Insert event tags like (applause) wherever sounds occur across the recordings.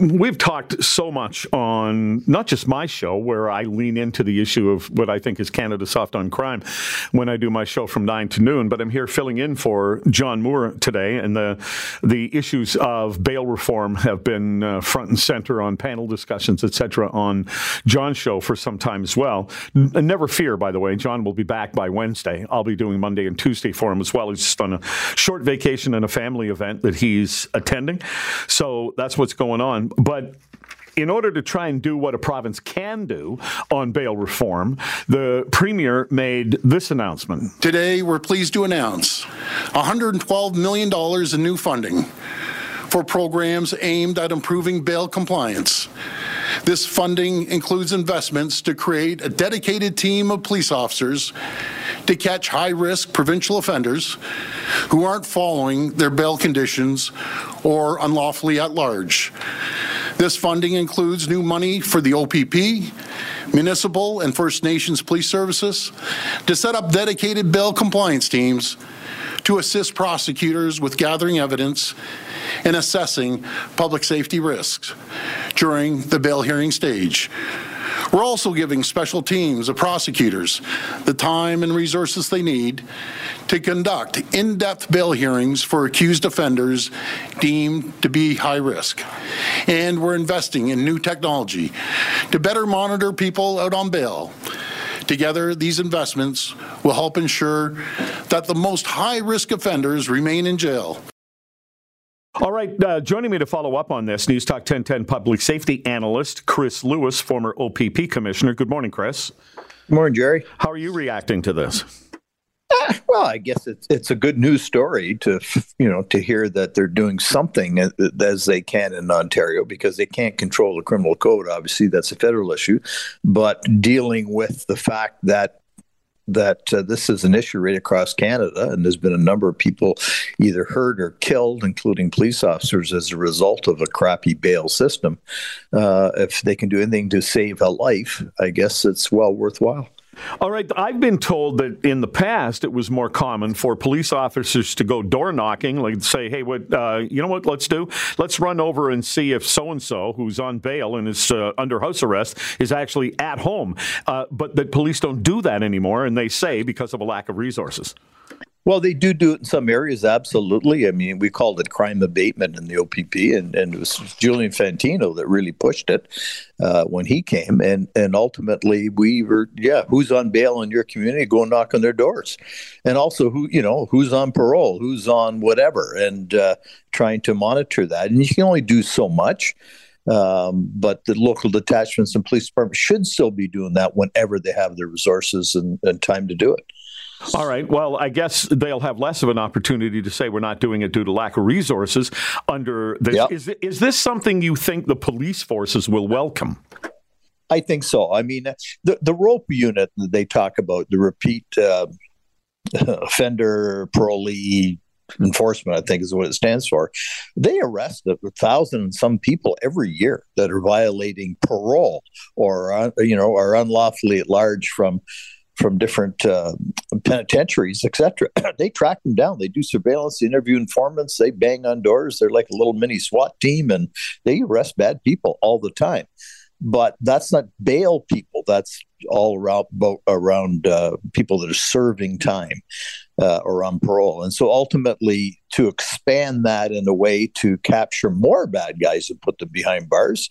We've talked so much on not just my show, where I lean into the issue of what I think is Canada soft on crime when I do my show from 9 to noon, but I'm here filling in for John Moore today. And the, the issues of bail reform have been uh, front and center on panel discussions, etc., on John's show for some time as well. N- never fear, by the way, John will be back by Wednesday. I'll be doing Monday and Tuesday for him as well. He's just on a short vacation and a family event that he's attending. So that's what's going on. Um, but in order to try and do what a province can do on bail reform, the Premier made this announcement. Today, we're pleased to announce $112 million in new funding for programs aimed at improving bail compliance. This funding includes investments to create a dedicated team of police officers to catch high risk provincial offenders who aren't following their bail conditions or unlawfully at large. This funding includes new money for the OPP, municipal and First Nations police services to set up dedicated bail compliance teams to assist prosecutors with gathering evidence and assessing public safety risks during the bail hearing stage. We're also giving special teams of prosecutors the time and resources they need to conduct in depth bail hearings for accused offenders deemed to be high risk. And we're investing in new technology to better monitor people out on bail. Together, these investments will help ensure that the most high risk offenders remain in jail. All right, uh, joining me to follow up on this, News Talk 1010 public safety analyst Chris Lewis, former OPP commissioner. Good morning, Chris. Good morning, Jerry. How are you reacting to this? Uh, well, I guess it's it's a good news story to (laughs) you know to hear that they're doing something as, as they can in Ontario because they can't control the criminal code. Obviously, that's a federal issue, but dealing with the fact that that uh, this is an issue right across Canada, and there's been a number of people either hurt or killed, including police officers, as a result of a crappy bail system. Uh, if they can do anything to save a life, I guess it's well worthwhile. All right. I've been told that in the past it was more common for police officers to go door knocking, like say, "Hey, what? Uh, you know what? Let's do. Let's run over and see if so and so, who's on bail and is uh, under house arrest, is actually at home." Uh, but that police don't do that anymore, and they say because of a lack of resources. Well, they do do it in some areas, absolutely. I mean, we called it crime abatement in the OPP, and, and it was Julian Fantino that really pushed it uh, when he came. And and ultimately, we were, yeah, who's on bail in your community? Go knock on their doors, and also who you know who's on parole, who's on whatever, and uh, trying to monitor that. And you can only do so much. Um, but the local detachments and police departments should still be doing that whenever they have the resources and, and time to do it. All right. Well, I guess they'll have less of an opportunity to say we're not doing it due to lack of resources under this. Yep. Is, is this something you think the police forces will welcome? I think so. I mean, the, the rope unit that they talk about, the repeat uh, (laughs) offender parolee enforcement, I think is what it stands for. They arrest a thousand and some people every year that are violating parole or, uh, you know, are unlawfully at large from from different uh, penitentiaries, etc. (clears throat) they track them down. They do surveillance, they interview informants, they bang on doors. They're like a little mini SWAT team, and they arrest bad people all the time. But that's not bail people. That's all around around uh, people that are serving time uh, or on parole. And so ultimately, to expand that in a way to capture more bad guys and put them behind bars,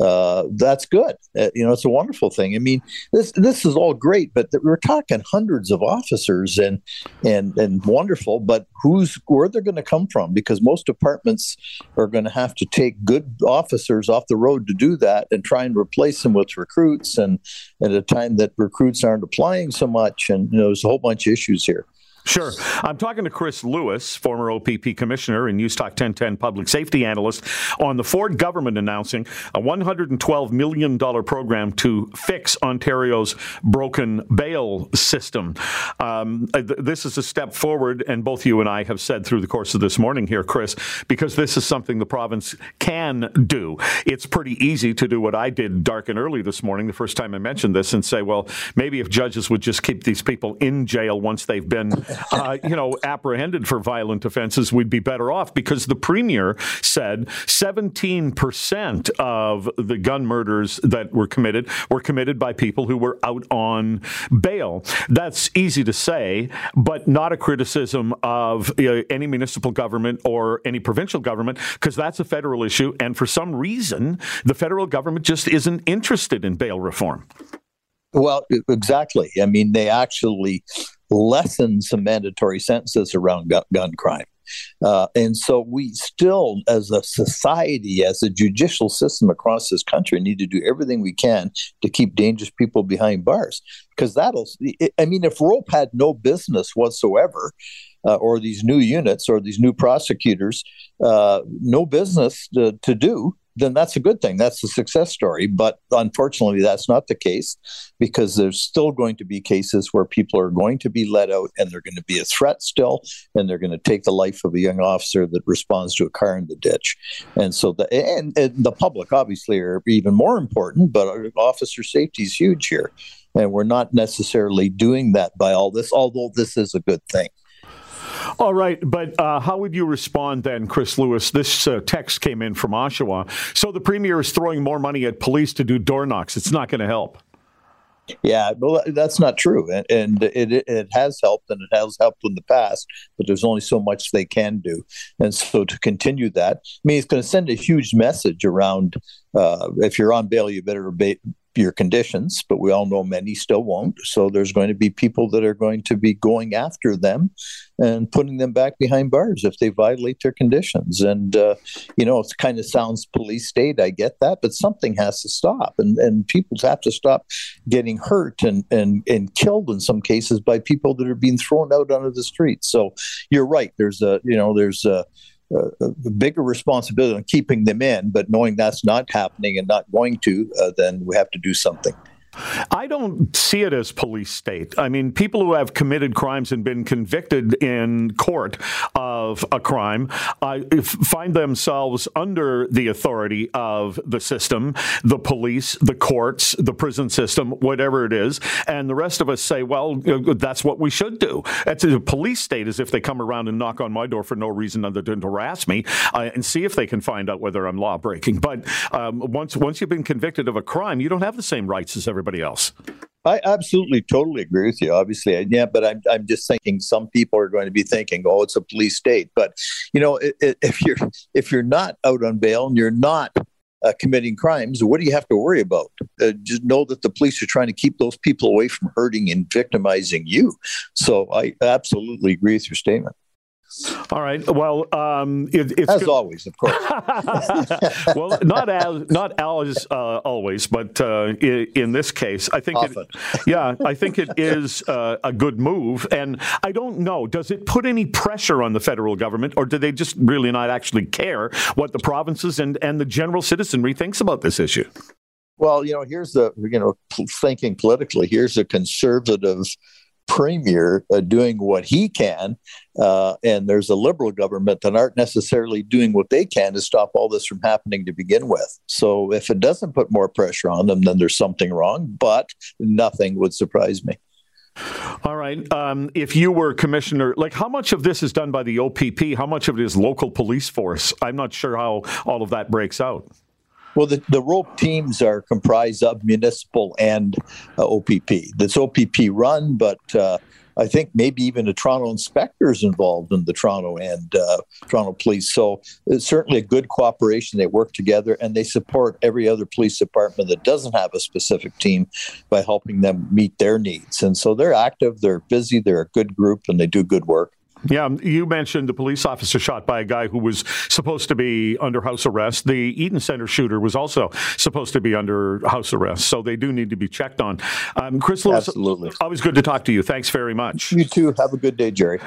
uh, that's good. Uh, you know, it's a wonderful thing. I mean, this this is all great, but th- we're talking hundreds of officers and and and wonderful. But who's where they're going to come from? Because most departments are going to have to take good officers off the road to do that and try and replace them with recruits. And at a time that recruits aren't applying so much, and you know, there's a whole bunch of issues here. Sure. I'm talking to Chris Lewis, former OPP commissioner and News Talk 1010 public safety analyst, on the Ford government announcing a $112 million program to fix Ontario's broken bail system. Um, this is a step forward, and both you and I have said through the course of this morning here, Chris, because this is something the province can do. It's pretty easy to do what I did dark and early this morning, the first time I mentioned this, and say, well, maybe if judges would just keep these people in jail once they've been (laughs) uh, you know, apprehended for violent offenses, we'd be better off because the premier said 17% of the gun murders that were committed were committed by people who were out on bail. That's easy to say, but not a criticism of uh, any municipal government or any provincial government because that's a federal issue. And for some reason, the federal government just isn't interested in bail reform. Well, exactly. I mean, they actually lessen some mandatory sentences around gun, gun crime. Uh, and so we still, as a society, as a judicial system across this country, need to do everything we can to keep dangerous people behind bars. Because that'll, I mean, if Rope had no business whatsoever, uh, or these new units or these new prosecutors, uh, no business to, to do, then that's a good thing. That's a success story. But unfortunately, that's not the case because there's still going to be cases where people are going to be let out and they're going to be a threat still, and they're going to take the life of a young officer that responds to a car in the ditch. And so the and, and the public obviously are even more important, but officer safety is huge here. And we're not necessarily doing that by all this, although this is a good thing. All right, but uh, how would you respond then, Chris Lewis? This uh, text came in from Oshawa. So the premier is throwing more money at police to do door knocks. It's not going to help. Yeah, well, that's not true, and, and it it has helped, and it has helped in the past. But there's only so much they can do, and so to continue that, I mean, it's going to send a huge message around. Uh, if you're on bail, you better obey, your conditions, but we all know many still won't. So there's going to be people that are going to be going after them and putting them back behind bars if they violate their conditions. And, uh, you know, it kind of sounds police state. I get that, but something has to stop. And, and people have to stop getting hurt and, and, and killed in some cases by people that are being thrown out onto the streets. So you're right. There's a, you know, there's a, Uh, uh, a bigger responsibility on keeping them in, but knowing that's not happening and not going to, uh, then we have to do something. I don't see it as police state. I mean, people who have committed crimes and been convicted in court uh, of a crime uh, find themselves under the authority of the system, the police, the courts, the prison system, whatever it is. And the rest of us say, well, that's what we should do. It's a police state as if they come around and knock on my door for no reason other than to harass me uh, and see if they can find out whether I'm law breaking. But um, once once you've been convicted of a crime, you don't have the same rights as everybody everybody else. I absolutely, totally agree with you. Obviously, yeah, but I'm I'm just thinking some people are going to be thinking, oh, it's a police state. But you know, if you're if you're not out on bail and you're not uh, committing crimes, what do you have to worry about? Uh, just know that the police are trying to keep those people away from hurting and victimizing you. So I absolutely agree with your statement. All right. Well, um, it, it's as good. always, of course. (laughs) well, not as not as uh, always, but uh, in, in, this case, I think. It, (laughs) yeah, I think it is uh, a good move, and I don't know. Does it put any pressure on the federal government, or do they just really not actually care what the provinces and and the general citizenry thinks about this issue? Well, you know, here's the you know thinking politically. Here's a conservative premier uh, doing what he can, uh, and there's a liberal government that aren't necessarily doing what they can to stop all this from happening to begin with. So if it doesn't put more pressure on them, then there's something wrong. But nothing would surprise me. All right. Um, if you were commissioner, like how much of this is done by the OPP? How much of it is local police force? I'm not sure how all of that breaks out. Well, the, the rope teams are comprised of municipal and uh, OPP. That's OPP run, but uh, I think maybe even the Toronto inspectors involved in the Toronto and uh, Toronto police. So it's certainly a good cooperation. They work together and they support every other police department that doesn't have a specific team by helping them meet their needs. And so they're active, they're busy, they're a good group, and they do good work. Yeah, you mentioned the police officer shot by a guy who was supposed to be under house arrest. The Eaton Center shooter was also supposed to be under house arrest, so they do need to be checked on. Um, Chris Lewis, Absolutely. always good to talk to you. Thanks very much. You too. Have a good day, Jerry.